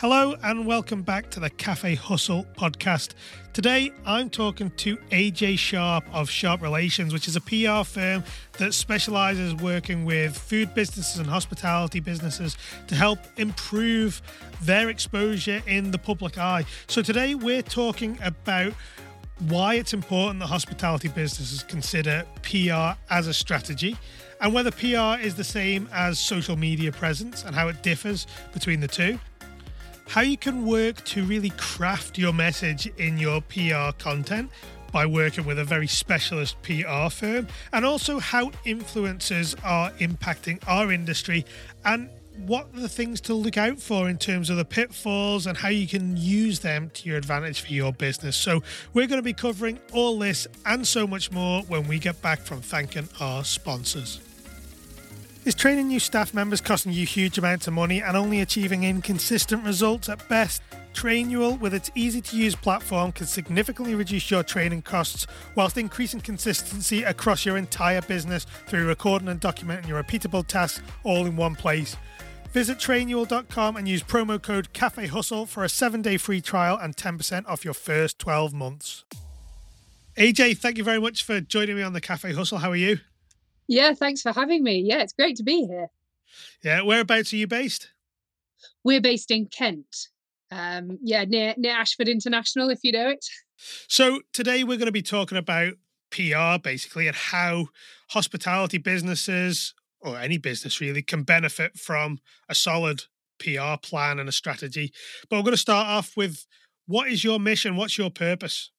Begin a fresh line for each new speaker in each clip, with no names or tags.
Hello and welcome back to the Cafe Hustle podcast. Today I'm talking to AJ Sharp of Sharp Relations, which is a PR firm that specializes working with food businesses and hospitality businesses to help improve their exposure in the public eye. So today we're talking about why it's important that hospitality businesses consider PR as a strategy and whether PR is the same as social media presence and how it differs between the two how you can work to really craft your message in your PR content by working with a very specialist PR firm, and also how influencers are impacting our industry and what the things to look out for in terms of the pitfalls and how you can use them to your advantage for your business. So, we're going to be covering all this and so much more when we get back from thanking our sponsors. Is training new staff members costing you huge amounts of money and only achieving inconsistent results at best? Trainual, with its easy to use platform, can significantly reduce your training costs whilst increasing consistency across your entire business through recording and documenting your repeatable tasks all in one place. Visit trainual.com and use promo code Cafe Hustle for a seven day free trial and 10% off your first 12 months. AJ, thank you very much for joining me on the Cafe Hustle. How are you?
Yeah, thanks for having me. Yeah, it's great to be here.
Yeah, whereabouts are you based?
We're based in Kent. Um, yeah, near near Ashford International, if you know it.
So today we're going to be talking about PR basically and how hospitality businesses or any business really can benefit from a solid PR plan and a strategy. But we're going to start off with what is your mission? What's your purpose?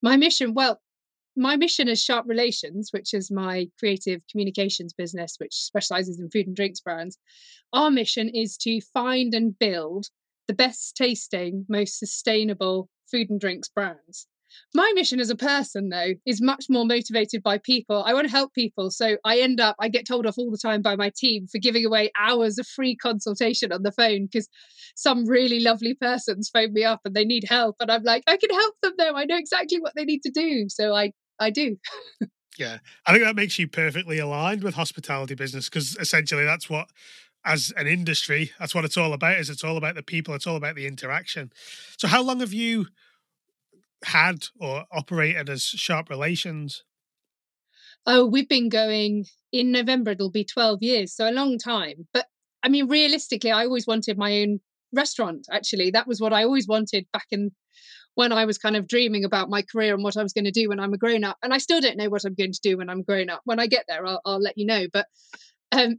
My mission, well, my mission as Sharp Relations, which is my creative communications business, which specializes in food and drinks brands, our mission is to find and build the best tasting, most sustainable food and drinks brands. My mission as a person, though, is much more motivated by people. I want to help people. So I end up, I get told off all the time by my team for giving away hours of free consultation on the phone because some really lovely persons phone me up and they need help. And I'm like, I can help them though. I know exactly what they need to do. So I I do.
yeah, I think that makes you perfectly aligned with hospitality business because essentially that's what, as an industry, that's what it's all about. Is it's all about the people, it's all about the interaction. So, how long have you had or operated as Sharp Relations?
Oh, we've been going in November. It'll be twelve years, so a long time. But I mean, realistically, I always wanted my own restaurant. Actually, that was what I always wanted back in when I was kind of dreaming about my career and what I was going to do when I'm a grown up. And I still don't know what I'm going to do when I'm grown up. When I get there, I'll, I'll let you know. But um,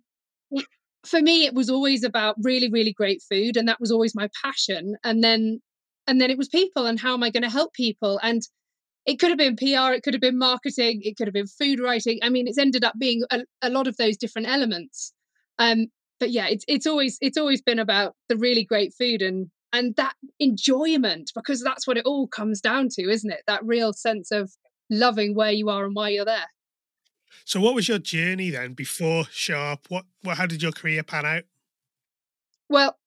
for me, it was always about really, really great food, and that was always my passion. And then, and then it was people, and how am I going to help people? And it could have been PR, it could have been marketing, it could have been food writing. I mean, it's ended up being a, a lot of those different elements. Um, but yeah, it's it's always it's always been about the really great food and and that enjoyment because that's what it all comes down to isn't it? That real sense of loving where you are and why you're there.
So what was your journey then before sharp? What, what how did your career pan out?
Well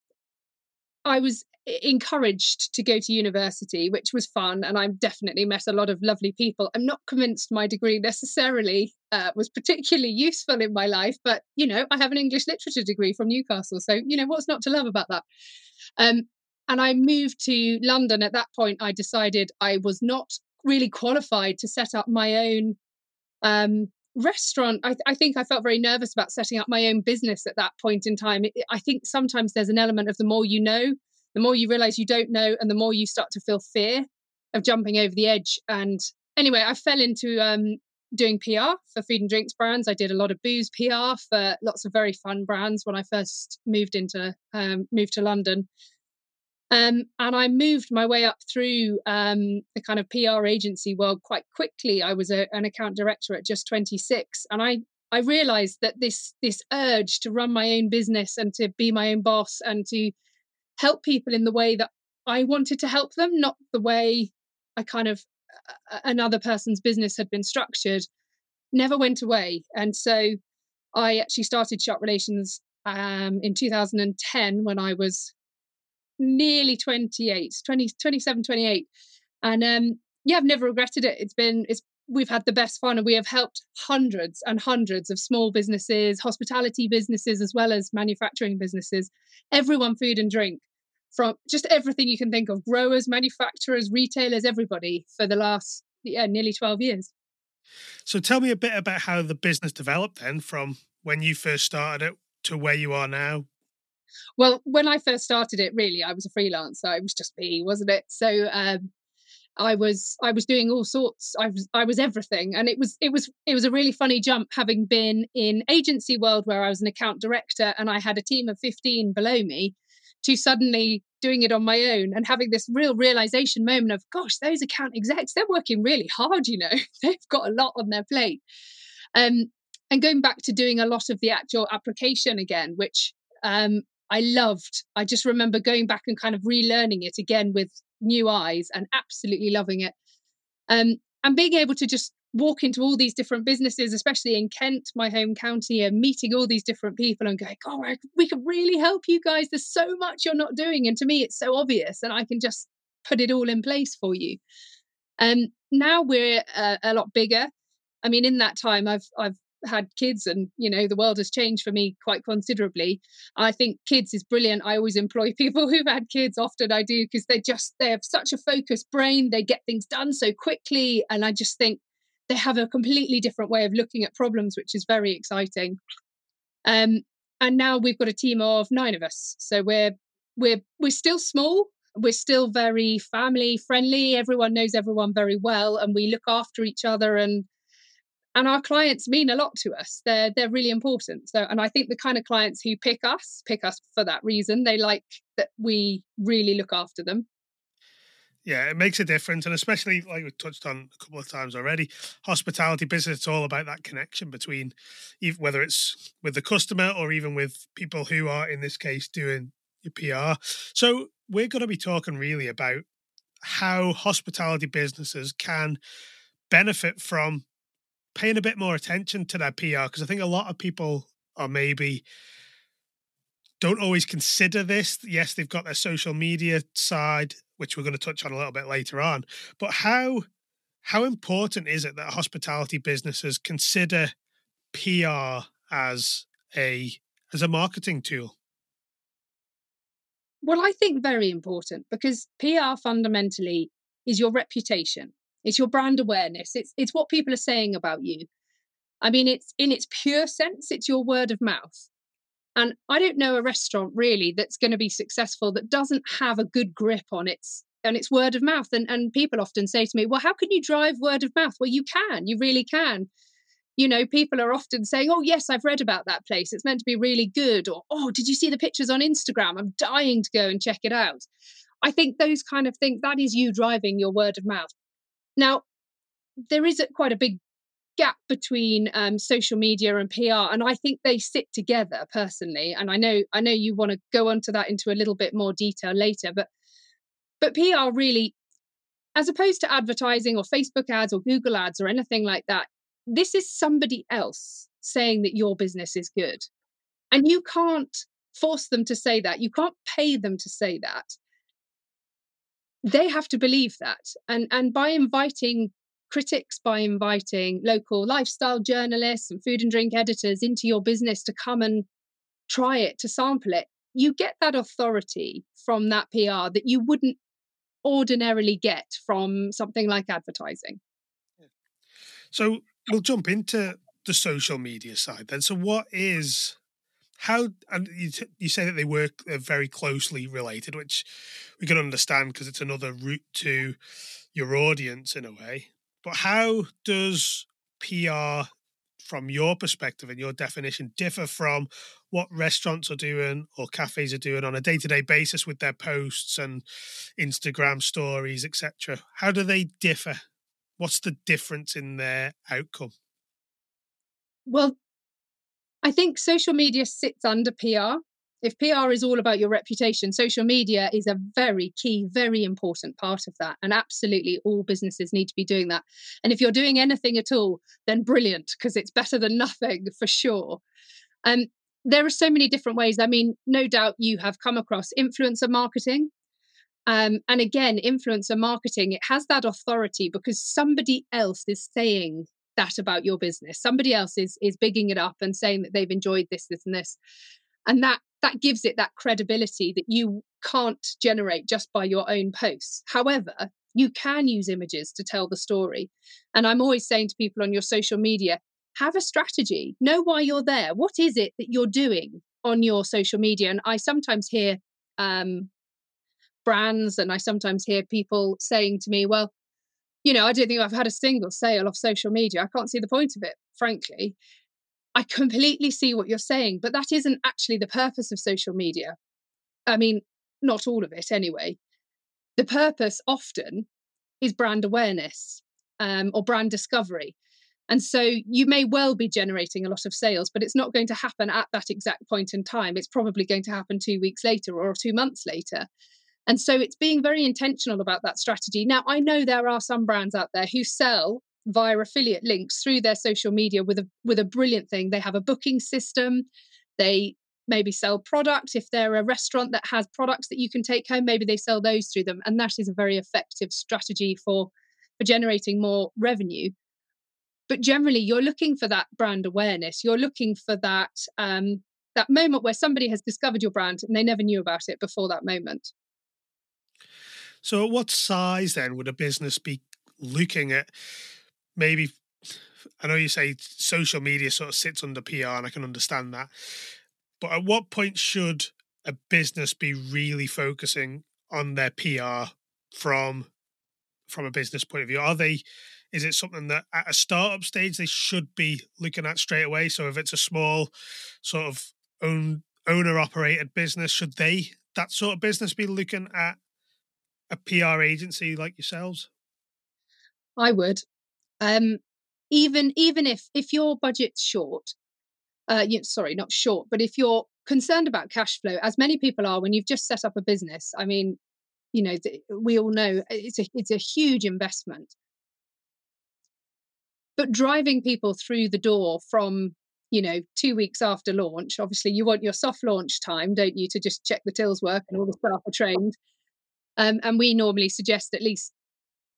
i was encouraged to go to university which was fun and i've definitely met a lot of lovely people. I'm not convinced my degree necessarily uh, was particularly useful in my life but you know i have an english literature degree from newcastle so you know what's not to love about that? Um, and I moved to London. At that point, I decided I was not really qualified to set up my own um, restaurant. I, I, think I felt very nervous about setting up my own business at that point in time. It, I think sometimes there's an element of the more you know, the more you realize you don't know, and the more you start to feel fear of jumping over the edge. And anyway, I fell into um, doing PR for food and drinks brands. I did a lot of booze PR for lots of very fun brands when I first moved into um, moved to London. Um, and I moved my way up through um, the kind of PR agency world quite quickly. I was a, an account director at just 26, and I I realized that this this urge to run my own business and to be my own boss and to help people in the way that I wanted to help them, not the way I kind of another person's business had been structured, never went away. And so I actually started Sharp Relations um, in 2010 when I was nearly 28, 20, 27, 28. And um, yeah, I've never regretted it. It's been, it's, we've had the best fun and we have helped hundreds and hundreds of small businesses, hospitality businesses, as well as manufacturing businesses, everyone food and drink. from just everything you can think of growers, manufacturers, retailers, everybody for the last yeah, nearly 12 years.
So tell me a bit about how the business developed then from when you first started it to where you are now.
Well, when I first started it, really, I was a freelancer. It was just me, wasn't it? So um, I was I was doing all sorts. I was I was everything, and it was it was it was a really funny jump having been in agency world where I was an account director and I had a team of fifteen below me, to suddenly doing it on my own and having this real realization moment of gosh those account execs they're working really hard you know they've got a lot on their plate um, and going back to doing a lot of the actual application again which um, i loved i just remember going back and kind of relearning it again with new eyes and absolutely loving it um, and being able to just walk into all these different businesses, especially in Kent, my home county, and meeting all these different people and going, oh, we can really help you guys. There's so much you're not doing. And to me, it's so obvious, and I can just put it all in place for you. And um, now we're uh, a lot bigger. I mean, in that time, I've I've had kids and you know the world has changed for me quite considerably i think kids is brilliant i always employ people who've had kids often i do because they just they have such a focused brain they get things done so quickly and i just think they have a completely different way of looking at problems, which is very exciting. Um, and now we've got a team of nine of us, so we're we're we're still small. We're still very family friendly. Everyone knows everyone very well, and we look after each other. and And our clients mean a lot to us. They're they're really important. So, and I think the kind of clients who pick us pick us for that reason. They like that we really look after them.
Yeah, it makes a difference, and especially like we touched on a couple of times already, hospitality business. It's all about that connection between, whether it's with the customer or even with people who are, in this case, doing your PR. So we're going to be talking really about how hospitality businesses can benefit from paying a bit more attention to their PR because I think a lot of people are maybe don't always consider this. Yes, they've got their social media side, which we're going to touch on a little bit later on. But how how important is it that hospitality businesses consider PR as a as a marketing tool?
Well, I think very important because PR fundamentally is your reputation. It's your brand awareness. It's it's what people are saying about you. I mean, it's in its pure sense, it's your word of mouth. And I don't know a restaurant really that's going to be successful that doesn't have a good grip on its and it's word of mouth. And and people often say to me, "Well, how can you drive word of mouth?" Well, you can. You really can. You know, people are often saying, "Oh, yes, I've read about that place. It's meant to be really good," or "Oh, did you see the pictures on Instagram? I'm dying to go and check it out." I think those kind of things that is you driving your word of mouth. Now, there is quite a big gap between um, social media and PR, and I think they sit together personally. And I know I know you want to go onto that into a little bit more detail later, but but PR really, as opposed to advertising or Facebook ads or Google ads or anything like that, this is somebody else saying that your business is good, and you can't force them to say that. You can't pay them to say that they have to believe that and and by inviting critics by inviting local lifestyle journalists and food and drink editors into your business to come and try it, to sample it. You get that authority from that PR that you wouldn't ordinarily get from something like advertising.
So we'll jump into the social media side then. So, what is how and you, you say that they work uh, very closely related, which we can understand because it's another route to your audience in a way. But how does PR, from your perspective and your definition, differ from what restaurants are doing or cafes are doing on a day to day basis with their posts and Instagram stories, etc.? How do they differ? What's the difference in their outcome?
Well, I think social media sits under PR if PR is all about your reputation, social media is a very key, very important part of that. And absolutely all businesses need to be doing that. And if you're doing anything at all, then brilliant, because it's better than nothing for sure. Um, there are so many different ways. I mean, no doubt you have come across influencer marketing. Um, and again, influencer marketing, it has that authority because somebody else is saying that about your business. Somebody else is is bigging it up and saying that they've enjoyed this, this, and this. and that that gives it that credibility that you can't generate just by your own posts. However you can use images to tell the story. And i'm always saying to people on your social media have a strategy. Know why you're there. What is it that you're doing on your social media? And i sometimes hear um, brands and i sometimes hear people saying to me well you know i don't think i've had a single sale off social media i can't see the point of it frankly I completely see what you're saying, but that isn't actually the purpose of social media. I mean, not all of it anyway. The purpose often is brand awareness um, or brand discovery. And so you may well be generating a lot of sales, but it's not going to happen at that exact point in time. It's probably going to happen two weeks later or two months later. And so it's being very intentional about that strategy. Now, I know there are some brands out there who sell via affiliate links through their social media with a with a brilliant thing. They have a booking system. They maybe sell products if they're a restaurant that has products that you can take home maybe they sell those through them and that is a very effective strategy for for generating more revenue but generally you're looking for that brand awareness you're looking for that um, that moment where somebody has discovered your brand and they never knew about it before that moment
so at what size then would a business be looking at maybe I know you say social media sort of sits under PR, and I can understand that. But at what point should a business be really focusing on their PR from from a business point of view? Are they is it something that at a startup stage they should be looking at straight away? So if it's a small sort of own owner operated business, should they that sort of business be looking at a PR agency like yourselves?
I would. Um, even even if if your budget's short uh, you, sorry not short but if you're concerned about cash flow as many people are when you've just set up a business i mean you know we all know it's a it's a huge investment. But driving people through the door from you know two weeks after launch obviously you want your soft launch time don't you to just check the tills work and all the staff are trained um, and we normally suggest at least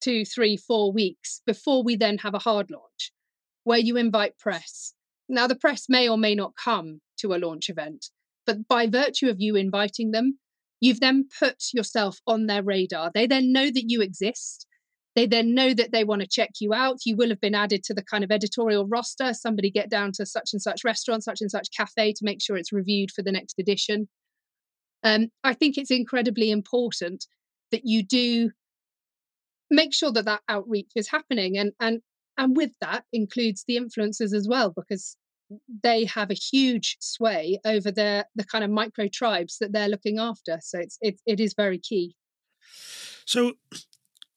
two, three, four weeks before we then have a hard launch where you invite press. Now, the press may or may not come to a launch event, but by virtue of you inviting them, you've then put yourself on their radar. They then know that you exist. They then know that they want to check you out. You will have been added to the kind of editorial roster. Somebody get down to such and such restaurant, such and such cafe to make sure it's reviewed for the next edition. Um, I think it's incredibly important that you do make sure that that outreach is happening and and and with that includes the influencers as well because they have a huge sway over the the kind of micro tribes that they're looking after so it's it, it is very key.
So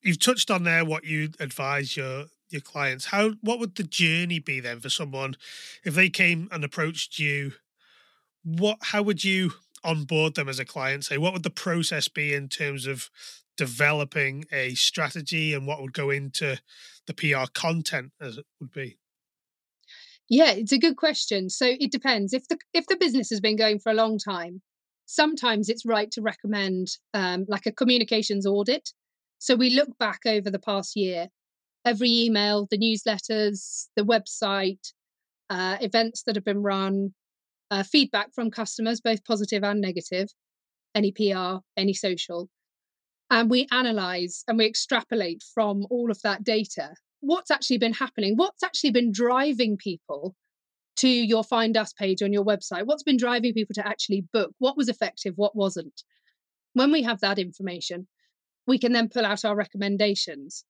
you've touched on there what you advise your your clients. How what would the journey be then for someone if they came and approached you? What how would you onboard them as a client say what would the process be in terms of developing a strategy and what would go into the PR content as it would be?
Yeah, it's a good question. So it depends. If the if the business has been going for a long time, sometimes it's right to recommend um, like a communications audit. So we look back over the past year, every email, the newsletters, the website, uh, events that have been run, uh, feedback from customers, both positive and negative, any PR, any social, and we analyze and we extrapolate from all of that data what's actually been happening what's actually been driving people to your find us page on your website what's been driving people to actually book what was effective what wasn't. When we have that information we can then pull out our recommendations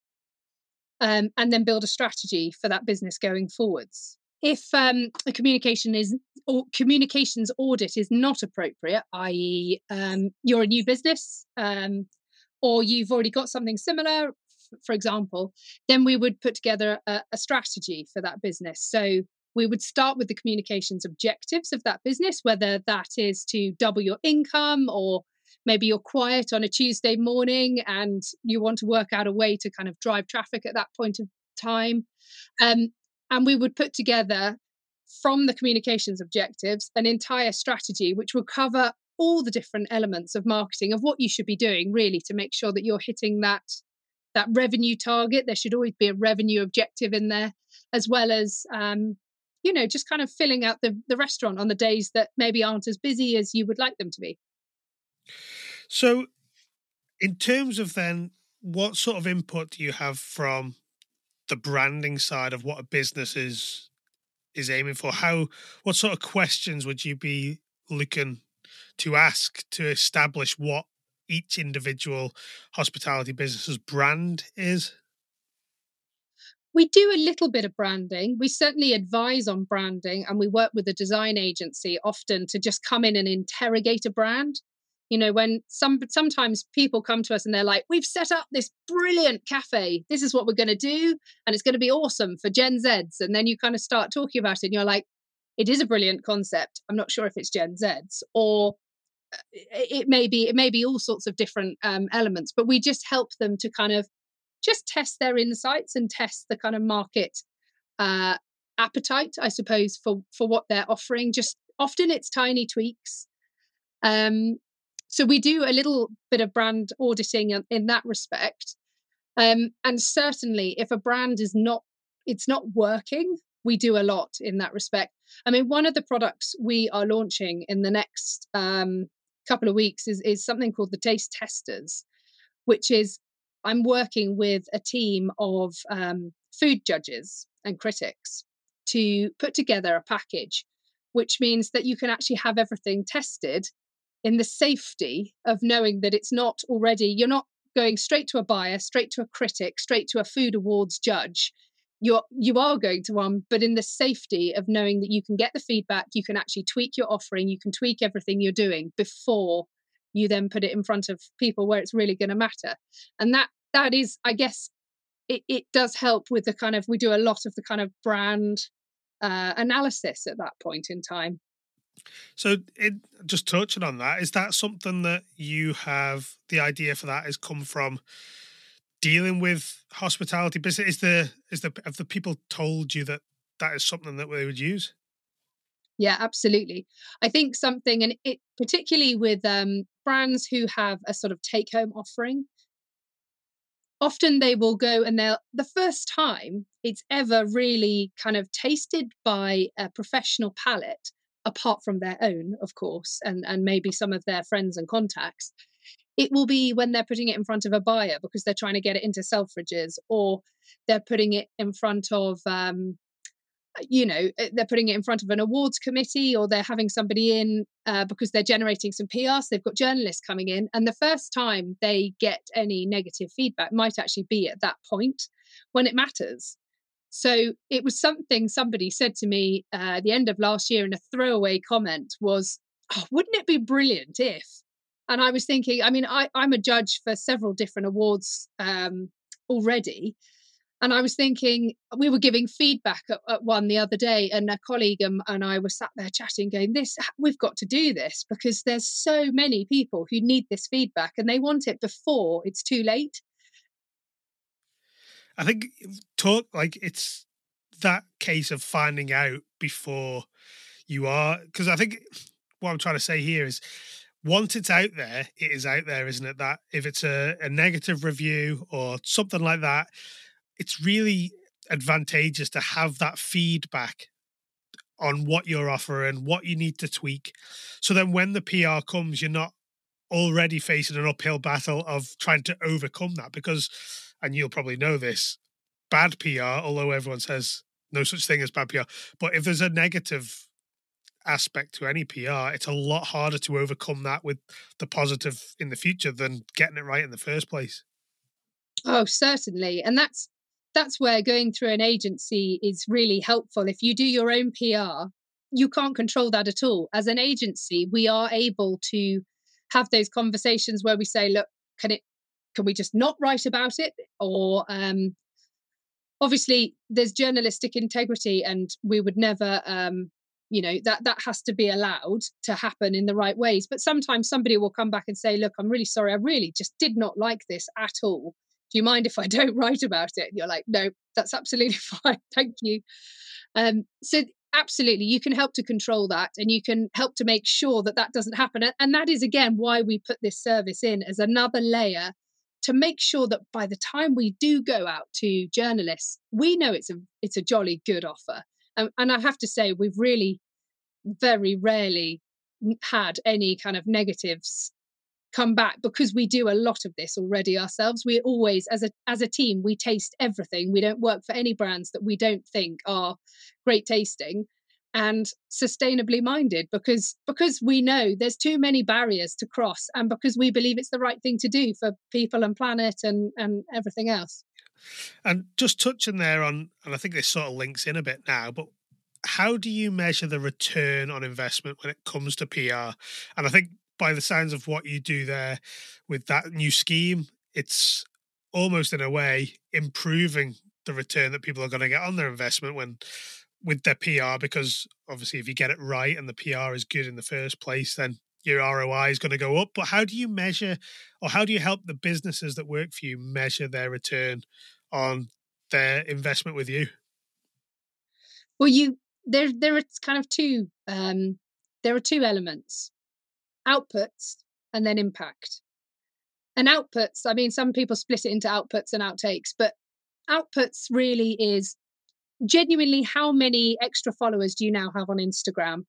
um, and then build a strategy for that business going forwards if um, a communication is or communications audit is not appropriate i.e um, you're a new business um, or you've already got something similar, for example, then we would put together a, a strategy for that business. So we would start with the communications objectives of that business, whether that is to double your income or maybe you're quiet on a Tuesday morning and you want to work out a way to kind of drive traffic at that point of time. Um, and we would put together from the communications objectives an entire strategy which will cover all the different elements of marketing of what you should be doing really to make sure that you're hitting that that revenue target there should always be a revenue objective in there as well as um, you know, just kind of filling out the, the restaurant on the days that maybe aren't as busy as you would like them to be.
So, in terms of then, what sort of input do you have from the branding side of what a business is is aiming for? How what sort of questions would you be looking to ask to establish what each individual hospitality business's brand is?
We do a little bit of branding. We certainly advise on branding and we work with a design agency often to just come in and interrogate a brand. You know, when some sometimes people come to us and they're like, "We've set up this brilliant cafe. This is what we're going to do, and it's going to be awesome for Gen Zs." And then you kind of start talking about it, and you're like, "It is a brilliant concept. I'm not sure if it's Gen Zs, or uh, it may be it may be all sorts of different um, elements." But we just help them to kind of just test their insights and test the kind of market uh, appetite, I suppose, for for what they're offering. Just often it's tiny tweaks. Um, so we do a little bit of brand auditing in that respect. Um, and certainly, if a brand is not it's not working, we do a lot in that respect. I mean, one of the products we are launching in the next um, couple of weeks is is something called the Taste Testers, which is I'm working with a team of um, food judges and critics to put together a package, which means that you can actually have everything tested in the safety of knowing that it's not already, you're not going straight to a buyer, straight to a critic, straight to a food awards judge. You're, you are going to one, but in the safety of knowing that you can get the feedback, you can actually tweak your offering, you can tweak everything you're doing before you then put it in front of people where it's really going to matter and that that is i guess it, it does help with the kind of we do a lot of the kind of brand uh, analysis at that point in time
so it just touching on that is that something that you have the idea for that has come from dealing with hospitality business is the is the have the people told you that that is something that they would use
yeah, absolutely. I think something, and it particularly with um, brands who have a sort of take home offering, often they will go and they'll, the first time it's ever really kind of tasted by a professional palate, apart from their own, of course, and, and maybe some of their friends and contacts, it will be when they're putting it in front of a buyer because they're trying to get it into Selfridges or they're putting it in front of um, you know eh, they're putting it in front of an awards committee or they're having somebody in uh, because they're generating some pr so they've got journalists coming in and the first time they get any negative feedback might actually be at that point when it matters so it was something somebody said to me uh, at the end of last year in a throwaway comment was oh, wouldn't it be brilliant if and i was thinking i mean I, i'm a judge for several different awards um, already and I was thinking, we were giving feedback at, at one the other day, and a colleague and, and I were sat there chatting, going, "This, we've got to do this because there's so many people who need this feedback, and they want it before it's too late."
I think talk like it's that case of finding out before you are, because I think what I'm trying to say here is once it's out there, it is out there, isn't it? That if it's a, a negative review or something like that, it's really advantageous to have that feedback on what you're offering, what you need to tweak. So then when the PR comes, you're not already facing an uphill battle of trying to overcome that because, and you'll probably know this, bad PR, although everyone says no such thing as bad PR, but if there's a negative aspect to any PR, it's a lot harder to overcome that with the positive in the future than getting it right in the first place.
Oh, certainly. And that's that's where going through an agency is really helpful. If you do your own PR, you can't control that at all. As an agency, we are able to have those conversations where we say, look, can it can we just not write about it? Or um obviously there's journalistic integrity and we would never um you know that that has to be allowed to happen in the right ways but sometimes somebody will come back and say look i'm really sorry i really just did not like this at all do you mind if I don't write about it? And you're like, no, that's absolutely fine. Thank you. Um, so absolutely, you can help to control that and you can help to make sure that that doesn't happen. And that is, again, why we put this service in as another layer to make sure that by the time we do go out to journalists, we know it's a it's a jolly good offer. Um, and I have to say, we've really very rarely had any kind of negatives come back because we do a lot of this already ourselves. We always as a as a team we taste everything. We don't work for any brands that we don't think are great tasting and sustainably minded because because we know there's too many barriers to cross and because we believe it's the right thing to do for people and planet and and everything else.
And just touching there on and i think this sort of links in a bit now but how do you measure the return on investment when it comes to pr and i think by the sounds of what you do there with that new scheme it's almost in a way improving the return that people are going to get on their investment when with their PR because obviously if you get it right and the PR is good in the first place, then your ROI is going to go up. But how do you measure or how do you help the businesses that work for you measure their return on their investment with you?
Well, you there there are kind of two um there are two elements. Outputs and then impact. And outputs, I mean some people split it into outputs and outtakes, but outputs really is genuinely how many extra followers do you now have on Instagram?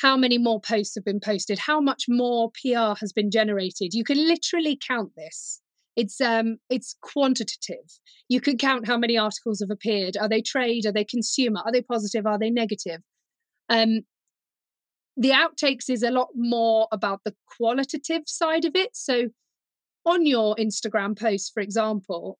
How many more posts have been posted? How much more PR has been generated? You can literally count this. It's um it's quantitative. You can count how many articles have appeared. Are they trade? Are they consumer? Are they positive? Are they negative? Um the outtakes is a lot more about the qualitative side of it. So on your Instagram post, for example,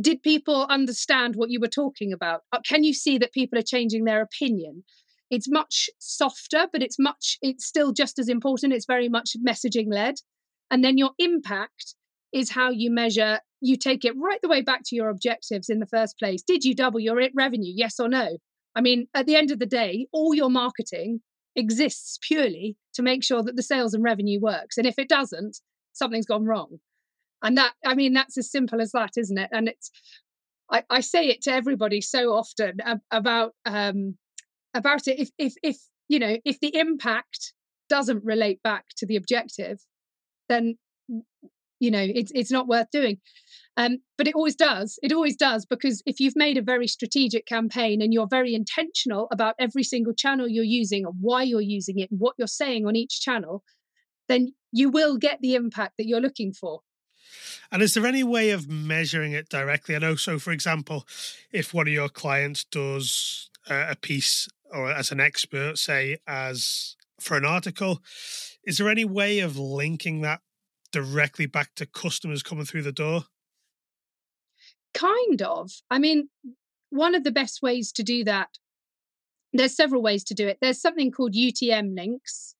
did people understand what you were talking about? Uh, can you see that people are changing their opinion? It's much softer, but it's much, it's still just as important. It's very much messaging led. And then your impact is how you measure, you take it right the way back to your objectives in the first place. Did you double your revenue? Yes or no? I mean, at the end of the day, all your marketing exists purely to make sure that the sales and revenue works. And if it doesn't, something's gone wrong and that i mean that's as simple as that isn't it? And it's i, I say it to everybody so often about um about it. If if if you know if the impact doesn't relate back to the objective then you know it's it's not worth doing. Um, but it always does. It always does because if you've made a very strategic campaign and you're very intentional about every single channel you're using and why you're using it and what you're saying on each channel then you will get the impact that you're looking for
and is there any way of measuring it directly? I know, so for example, if one of your clients does a piece or as an expert, say, as for an article, is there any way of linking that directly back to customers coming through the door?
Kind of. I mean, one of the best ways to do that, there's several ways to do it. There's something called UTM links.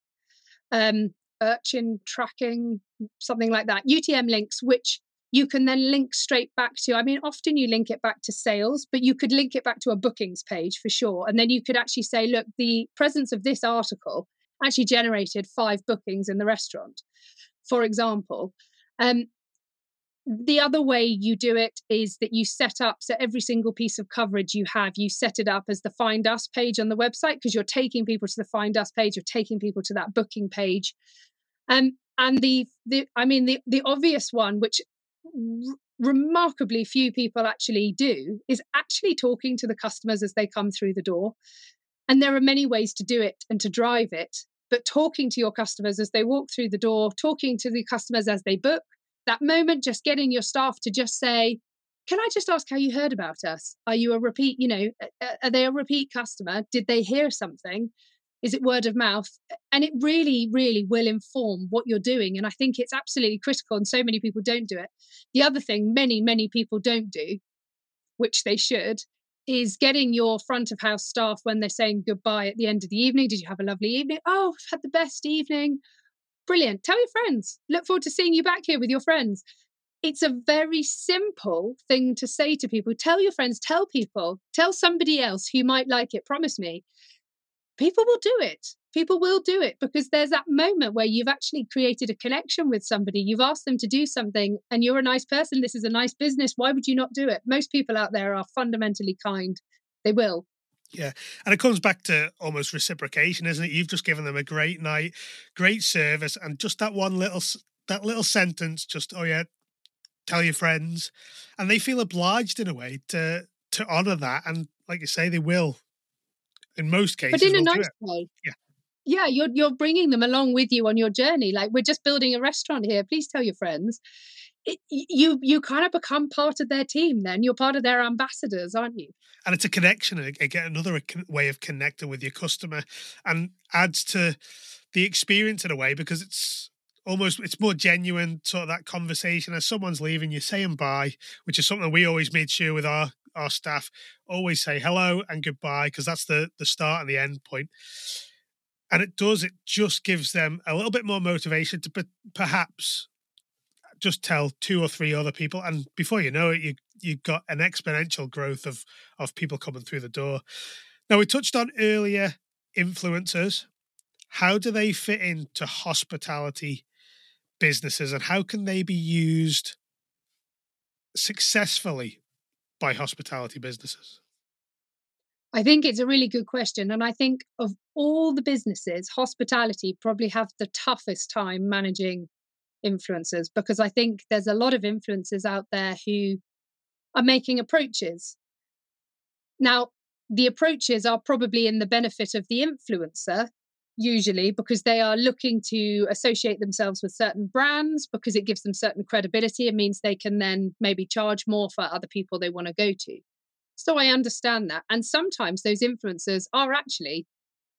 Um, urchin tracking, something like that, UTM links, which you can then link straight back to. I mean, often you link it back to sales, but you could link it back to a bookings page for sure. And then you could actually say, look, the presence of this article actually generated five bookings in the restaurant, for example. Um, the other way you do it is that you set up so every single piece of coverage you have you set it up as the find us page on the website because you're taking people to the find us page you're taking people to that booking page um, and the the I mean the the obvious one, which r- remarkably few people actually do, is actually talking to the customers as they come through the door. And there are many ways to do it and to drive it. But talking to your customers as they walk through the door, talking to the customers as they book, that moment, just getting your staff to just say, can I just ask how you heard about us? Are you a repeat, you know, are they a repeat customer? Did they hear something? Is it word of mouth? And it really, really will inform what you're doing. And I think it's absolutely critical, and so many people don't do it. The other thing many, many people don't do, which they should, is getting your front of house staff when they're saying goodbye at the end of the evening. Did you have a lovely evening? Oh, I've had the best evening. Brilliant. Tell your friends. Look forward to seeing you back here with your friends. It's a very simple thing to say to people. Tell your friends, tell people, tell somebody else who might like it. Promise me people will do it. People will do it because there's that moment where you've actually created a connection with somebody. You've asked them to do something and you're a nice person. This is a nice business. Why would you not do it? Most people out there are fundamentally kind. They will.
Yeah. And it comes back to almost reciprocation, isn't it? You've just given them a great night, great service, and just that one little that little sentence, just oh yeah, tell your friends, and they feel obliged in a way to to honor that, and like you say, they will in most cases.
But in a nice way.
Yeah.
Yeah, you're you're bringing them along with you on your journey. Like we're just building a restaurant here. Please tell your friends. It, you you kind of become part of their team. Then you're part of their ambassadors, aren't you?
And it's a connection again, another way of connecting with your customer, and adds to the experience in a way because it's almost it's more genuine sort of that conversation as someone's leaving you saying bye which is something we always made sure with our our staff always say hello and goodbye because that's the the start and the end point. And it does it just gives them a little bit more motivation to perhaps just tell two or three other people and before you know it you you got an exponential growth of of people coming through the door. Now we touched on earlier influencers. How do they fit into hospitality businesses and how can they be used successfully by hospitality businesses?
I think it's a really good question. And I think of all the businesses, hospitality probably have the toughest time managing influencers because I think there's a lot of influencers out there who are making approaches. Now, the approaches are probably in the benefit of the influencer usually because they are looking to associate themselves with certain brands because it gives them certain credibility. It means they can then maybe charge more for other people they want to go to. So I understand that. And sometimes those influencers are actually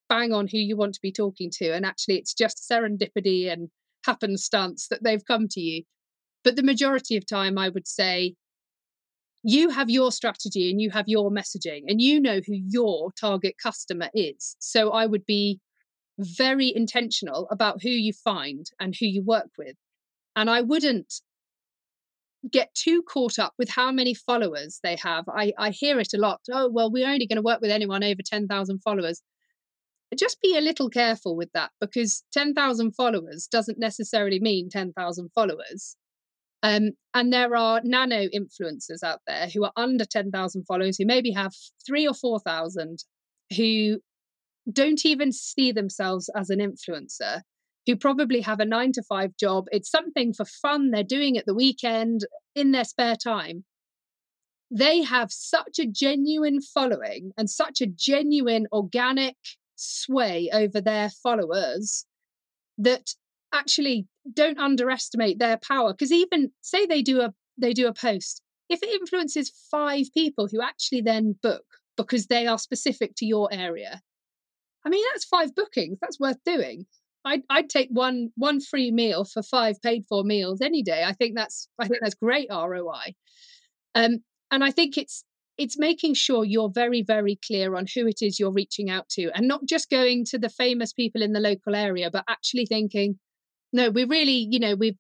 bang on who you want to be talking to. And actually, it's just serendipity and happenstance that they've come to you. But the majority of time, I would say, you have your strategy and you have your messaging and you know who your target customer is. So I would be very intentional about who you find and who you work with. And I wouldn't get too caught up with how many followers they have. I, I hear it a lot. Oh, well, we're only going to work with anyone over 10,000 followers. Just be a little careful with that because 10,000 followers doesn't necessarily mean 10,000 followers. Um, and there are nano influencers out there who are under 10,000 followers who maybe have three or 4,000 who don't even see themselves as an influencer who probably have a nine to five job. It's something for fun they're doing at the weekend in their spare time. They have such a genuine following and such a genuine organic sway over their followers that actually don't underestimate their power because even say they do a they do a post if it influences five people who actually then book because they are specific to your area I mean, that's five bookings. That's worth doing. I'd, I'd take one one free meal for five paid for meals any day. I think that's I think that's great ROI. Um, and I think it's it's making sure you're very very clear on who it is you're reaching out to, and not just going to the famous people in the local area, but actually thinking, no, we really, you know, we've,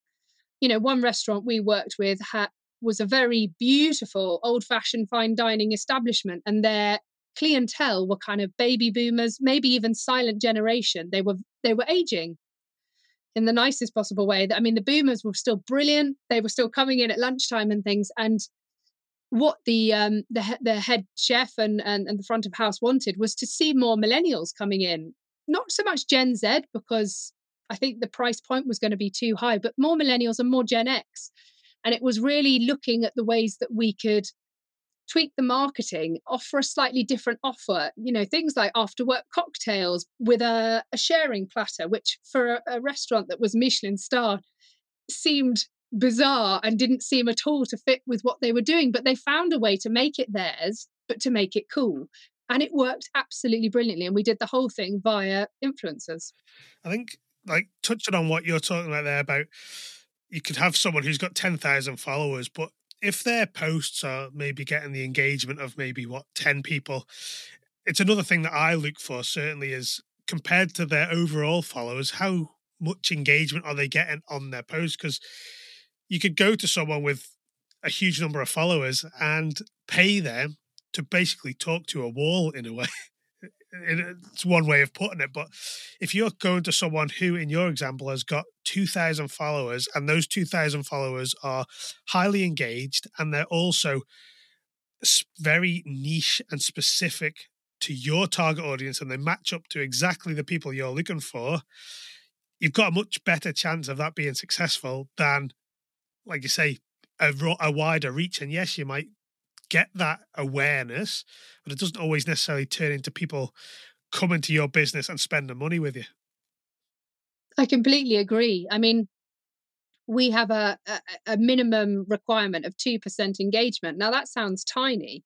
you know, one restaurant we worked with had was a very beautiful old fashioned fine dining establishment, and their clientele were kind of baby boomers, maybe even silent generation. They were they were aging in the nicest possible way. I mean, the boomers were still brilliant. They were still coming in at lunchtime and things. And what the um, the the head chef and, and and the front of house wanted was to see more millennials coming in. Not so much Gen Z because I think the price point was going to be too high, but more millennials and more Gen X. And it was really looking at the ways that we could tweak the marketing, offer a slightly different offer, you know, things like after work cocktails with a, a sharing platter, which for a, a restaurant that was Michelin star seemed bizarre and didn't seem at all to fit with what they were doing. But they found a way to make it theirs, but to make it cool. And it worked absolutely brilliantly. And we did the whole thing via influencers.
I think, like, touching on what you're talking about there about you could have someone who's got 10,000 followers, but if their posts are maybe getting the engagement of maybe what 10 people it's another thing that i look for certainly is compared to their overall followers how much engagement are they getting on their posts because you could go to someone with a huge number of followers and pay them to basically talk to a wall in a way it's one way of putting it. But if you're going to someone who, in your example, has got 2,000 followers and those 2,000 followers are highly engaged and they're also very niche and specific to your target audience and they match up to exactly the people you're looking for, you've got a much better chance of that being successful than, like you say, a, a wider reach. And yes, you might get that awareness, but it doesn't always necessarily turn into people coming to your business and spending money with you.
I completely agree. I mean, we have a, a, a minimum requirement of 2% engagement. Now that sounds tiny,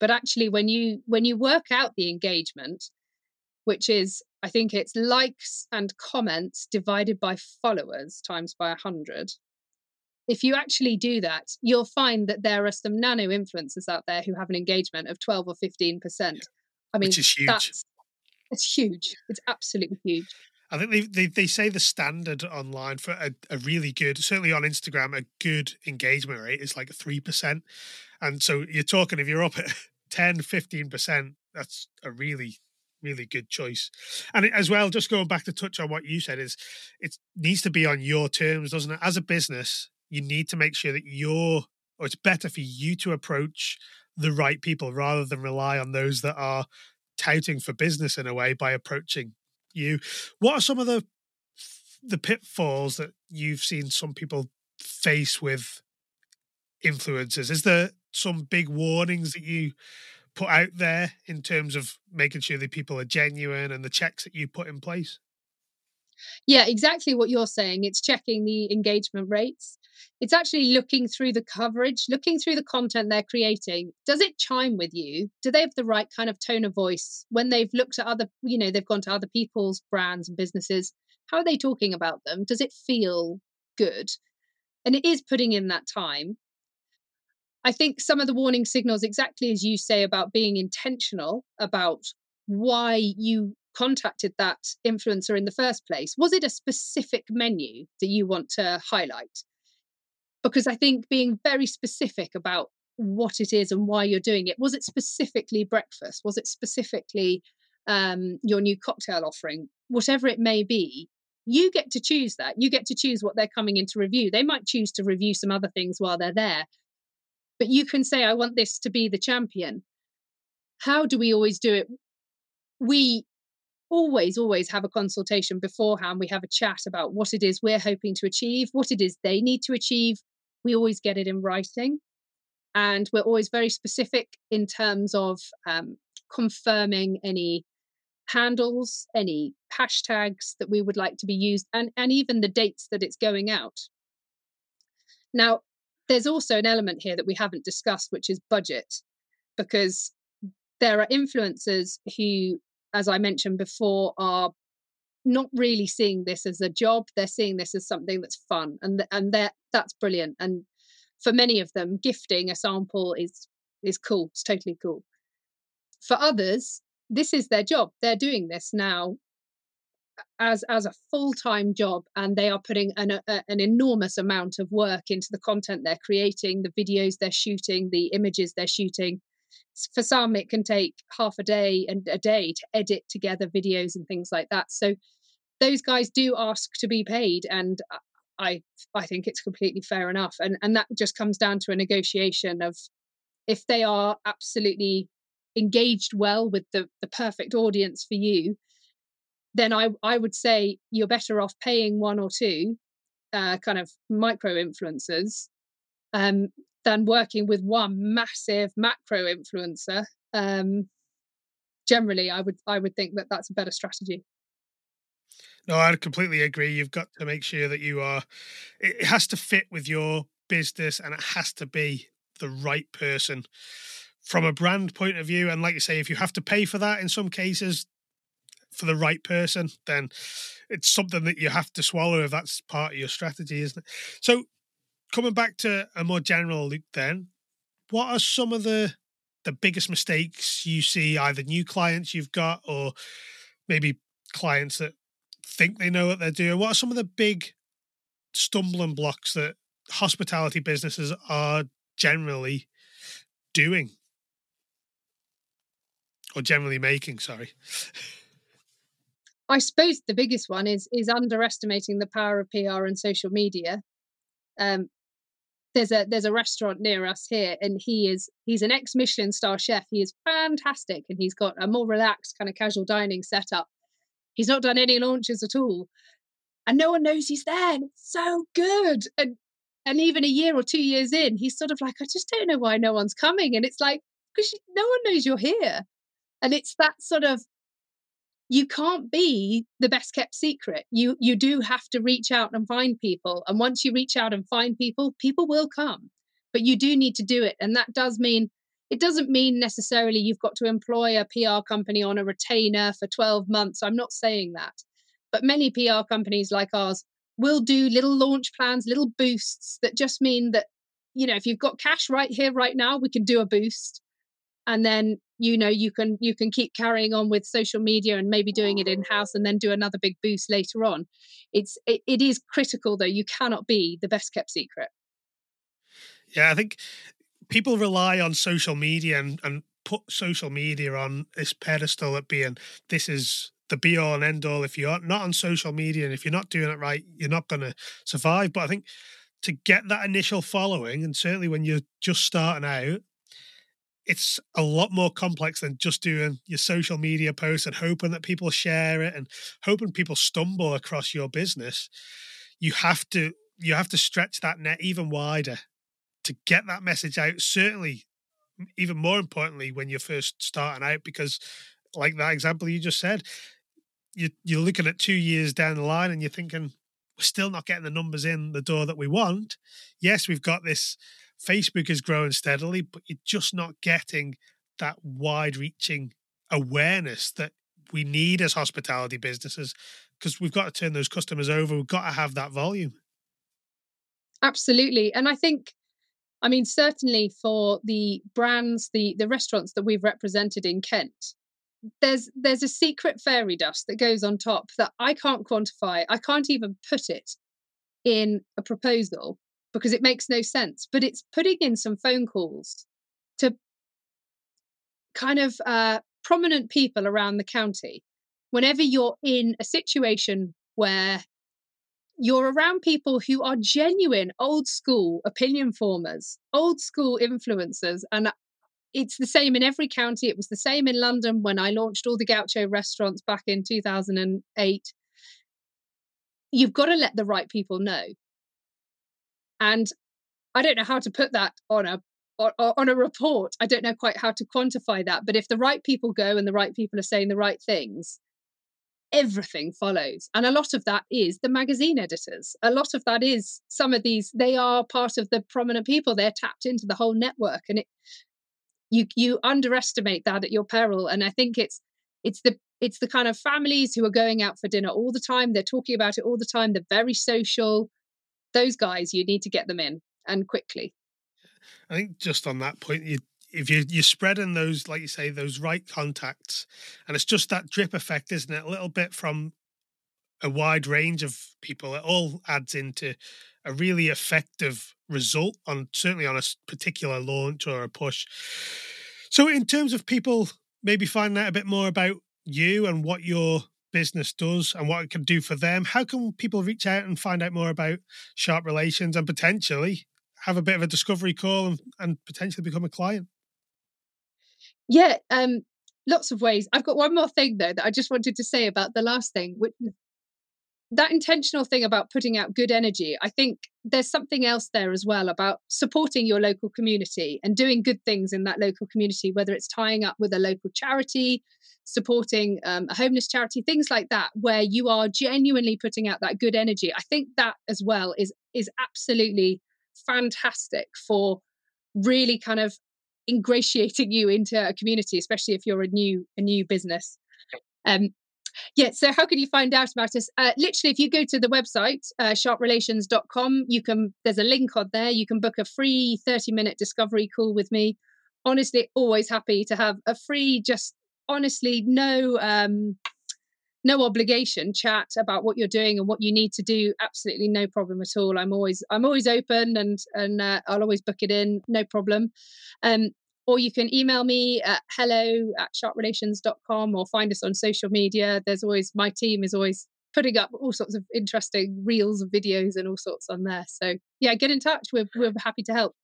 but actually when you when you work out the engagement, which is I think it's likes and comments divided by followers times by 100. If you actually do that, you'll find that there are some nano influencers out there who have an engagement of 12 or 15%. I mean,
Which is huge.
That's, it's huge. It's absolutely huge.
I think they, they, they say the standard online for a, a really good, certainly on Instagram, a good engagement rate is like 3%. And so you're talking, if you're up at 10, 15%, that's a really really good choice. And as well, just going back to touch on what you said, is it needs to be on your terms, doesn't it? As a business, you need to make sure that you're, or it's better for you to approach the right people rather than rely on those that are touting for business in a way by approaching you. What are some of the the pitfalls that you've seen some people face with influencers? Is there some big warnings that you put out there in terms of making sure that people are genuine and the checks that you put in place?
Yeah, exactly what you're saying. It's checking the engagement rates. It's actually looking through the coverage, looking through the content they're creating. Does it chime with you? Do they have the right kind of tone of voice when they've looked at other, you know, they've gone to other people's brands and businesses? How are they talking about them? Does it feel good? And it is putting in that time. I think some of the warning signals, exactly as you say about being intentional about why you contacted that influencer in the first place. Was it a specific menu that you want to highlight? Because I think being very specific about what it is and why you're doing it. Was it specifically breakfast? Was it specifically um, your new cocktail offering? Whatever it may be, you get to choose that. You get to choose what they're coming in to review. They might choose to review some other things while they're there, but you can say, I want this to be the champion. How do we always do it? We always, always have a consultation beforehand. We have a chat about what it is we're hoping to achieve, what it is they need to achieve. We always get it in writing. And we're always very specific in terms of um, confirming any handles, any hashtags that we would like to be used, and, and even the dates that it's going out. Now, there's also an element here that we haven't discussed, which is budget, because there are influencers who, as I mentioned before, are not really seeing this as a job. They're seeing this as something that's fun, and and that that's brilliant. And for many of them, gifting a sample is is cool. It's totally cool. For others, this is their job. They're doing this now as as a full-time job and they are putting an, a, an enormous amount of work into the content they're creating the videos they're shooting the images they're shooting for some it can take half a day and a day to edit together videos and things like that. So those guys do ask to be paid and i i think it's completely fair enough. And and that just comes down to a negotiation of if they are absolutely engaged well with the the perfect audience for you then I, I would say you're better off paying one or two uh, kind of micro influencers um, than working with one massive macro influencer. Um, generally, I would I would think that that's a better strategy.
No, I completely agree. You've got to make sure that you are. It has to fit with your business, and it has to be the right person from a brand point of view. And like you say, if you have to pay for that in some cases, for the right person, then it's something that you have to swallow if that's part of your strategy, isn't it? So, coming back to a more general look, then, what are some of the the biggest mistakes you see, either new clients you've got or maybe clients that think they know what they're doing? What are some of the big stumbling blocks that hospitality businesses are generally doing or generally making? Sorry.
I suppose the biggest one is is underestimating the power of PR and social media. Um, there's a there's a restaurant near us here, and he is he's an ex Michelin star chef. He is fantastic, and he's got a more relaxed kind of casual dining setup. He's not done any launches at all, and no one knows he's there. And it's so good. And and even a year or two years in, he's sort of like, I just don't know why no one's coming. And it's like, because no one knows you're here. And it's that sort of you can't be the best kept secret. You you do have to reach out and find people. And once you reach out and find people, people will come. But you do need to do it. And that does mean it doesn't mean necessarily you've got to employ a PR company on a retainer for 12 months. I'm not saying that. But many PR companies like ours will do little launch plans, little boosts that just mean that, you know, if you've got cash right here, right now, we can do a boost. And then, you know, you can you can keep carrying on with social media and maybe doing it in-house and then do another big boost later on. It's it, it is critical though. You cannot be the best kept secret.
Yeah, I think people rely on social media and, and put social media on this pedestal at being this is the be all and end all. If you're not on social media and if you're not doing it right, you're not going to survive. But I think to get that initial following, and certainly when you're just starting out, it's a lot more complex than just doing your social media posts and hoping that people share it and hoping people stumble across your business. You have to you have to stretch that net even wider to get that message out. Certainly, even more importantly, when you're first starting out, because like that example you just said, you, you're looking at two years down the line and you're thinking, we're still not getting the numbers in the door that we want. Yes, we've got this. Facebook is growing steadily, but you're just not getting that wide reaching awareness that we need as hospitality businesses because we've got to turn those customers over. We've got to have that volume.
Absolutely. And I think I mean, certainly for the brands, the the restaurants that we've represented in Kent, there's there's a secret fairy dust that goes on top that I can't quantify. I can't even put it in a proposal because it makes no sense. But it's putting in some phone calls to kind of uh, prominent people around the county. Whenever you're in a situation where you're around people who are genuine old school opinion formers, old school influencers. And it's the same in every county. It was the same in London when I launched all the Gaucho restaurants back in 2008. You've got to let the right people know. And I don't know how to put that on a on a report. I don't know quite how to quantify that. But if the right people go and the right people are saying the right things, everything follows. And a lot of that is the magazine editors. A lot of that is some of these, they are part of the prominent people. They're tapped into the whole network. And it you you underestimate that at your peril. And I think it's it's the it's the kind of families who are going out for dinner all the time. They're talking about it all the time. They're very social. Those guys, you need to get them in and quickly.
I think just on that point, you if you you're spreading those, like you say, those right contacts, and it's just that drip effect, isn't it? A little bit from a wide range of people. It all adds into a really effective result on certainly on a particular launch or a push. So, in terms of people maybe finding out a bit more about you and what your business does and what it can do for them, how can people reach out and find out more about Sharp Relations and potentially have a bit of a discovery call and, and potentially become a client?
Yeah, um, lots of ways. I've got one more thing though that I just wanted to say about the last thing, which is that intentional thing about putting out good energy. I think there's something else there as well about supporting your local community and doing good things in that local community, whether it's tying up with a local charity, supporting um, a homeless charity, things like that, where you are genuinely putting out that good energy. I think that as well is is absolutely fantastic for really kind of ingratiating you into a community, especially if you're a new a new business. Um, yeah, so how can you find out about us? Uh, literally, if you go to the website, uh, sharprelations.com, you can, there's a link on there. You can book a free 30 minute discovery call with me. Honestly, always happy to have a free, just honestly, no, um, no obligation chat about what you're doing and what you need to do absolutely no problem at all i'm always i'm always open and and uh, i'll always book it in no problem um or you can email me at hello at sharprelations.com or find us on social media. There's always, my team is always putting up all sorts of interesting reels and videos and all sorts on there. So yeah, get in touch. We're, we're happy to help.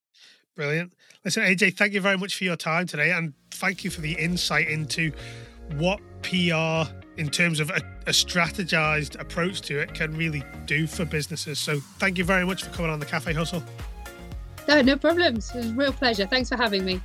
Brilliant. Listen, AJ, thank you very much for your time today and thank you for the insight into what PR in terms of a, a strategized approach to it can really do for businesses. So thank you very much for coming on the Cafe Hustle.
No, no problems. It was a real pleasure. Thanks for having me.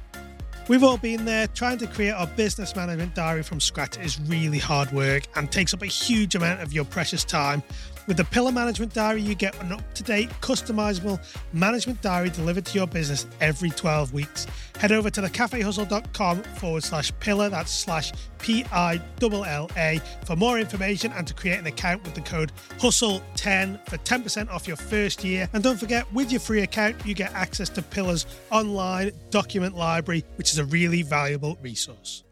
We've all been there. Trying to create our business management diary from scratch is really hard work and takes up a huge amount of your precious time. With the Pillar Management Diary, you get an up to date, customizable management diary delivered to your business every 12 weeks. Head over to thecafehustle.com forward slash pillar, that's slash P I L L A, for more information and to create an account with the code HUSTLE10 for 10% off your first year. And don't forget, with your free account, you get access to Pillar's online document library, which is a really valuable resource.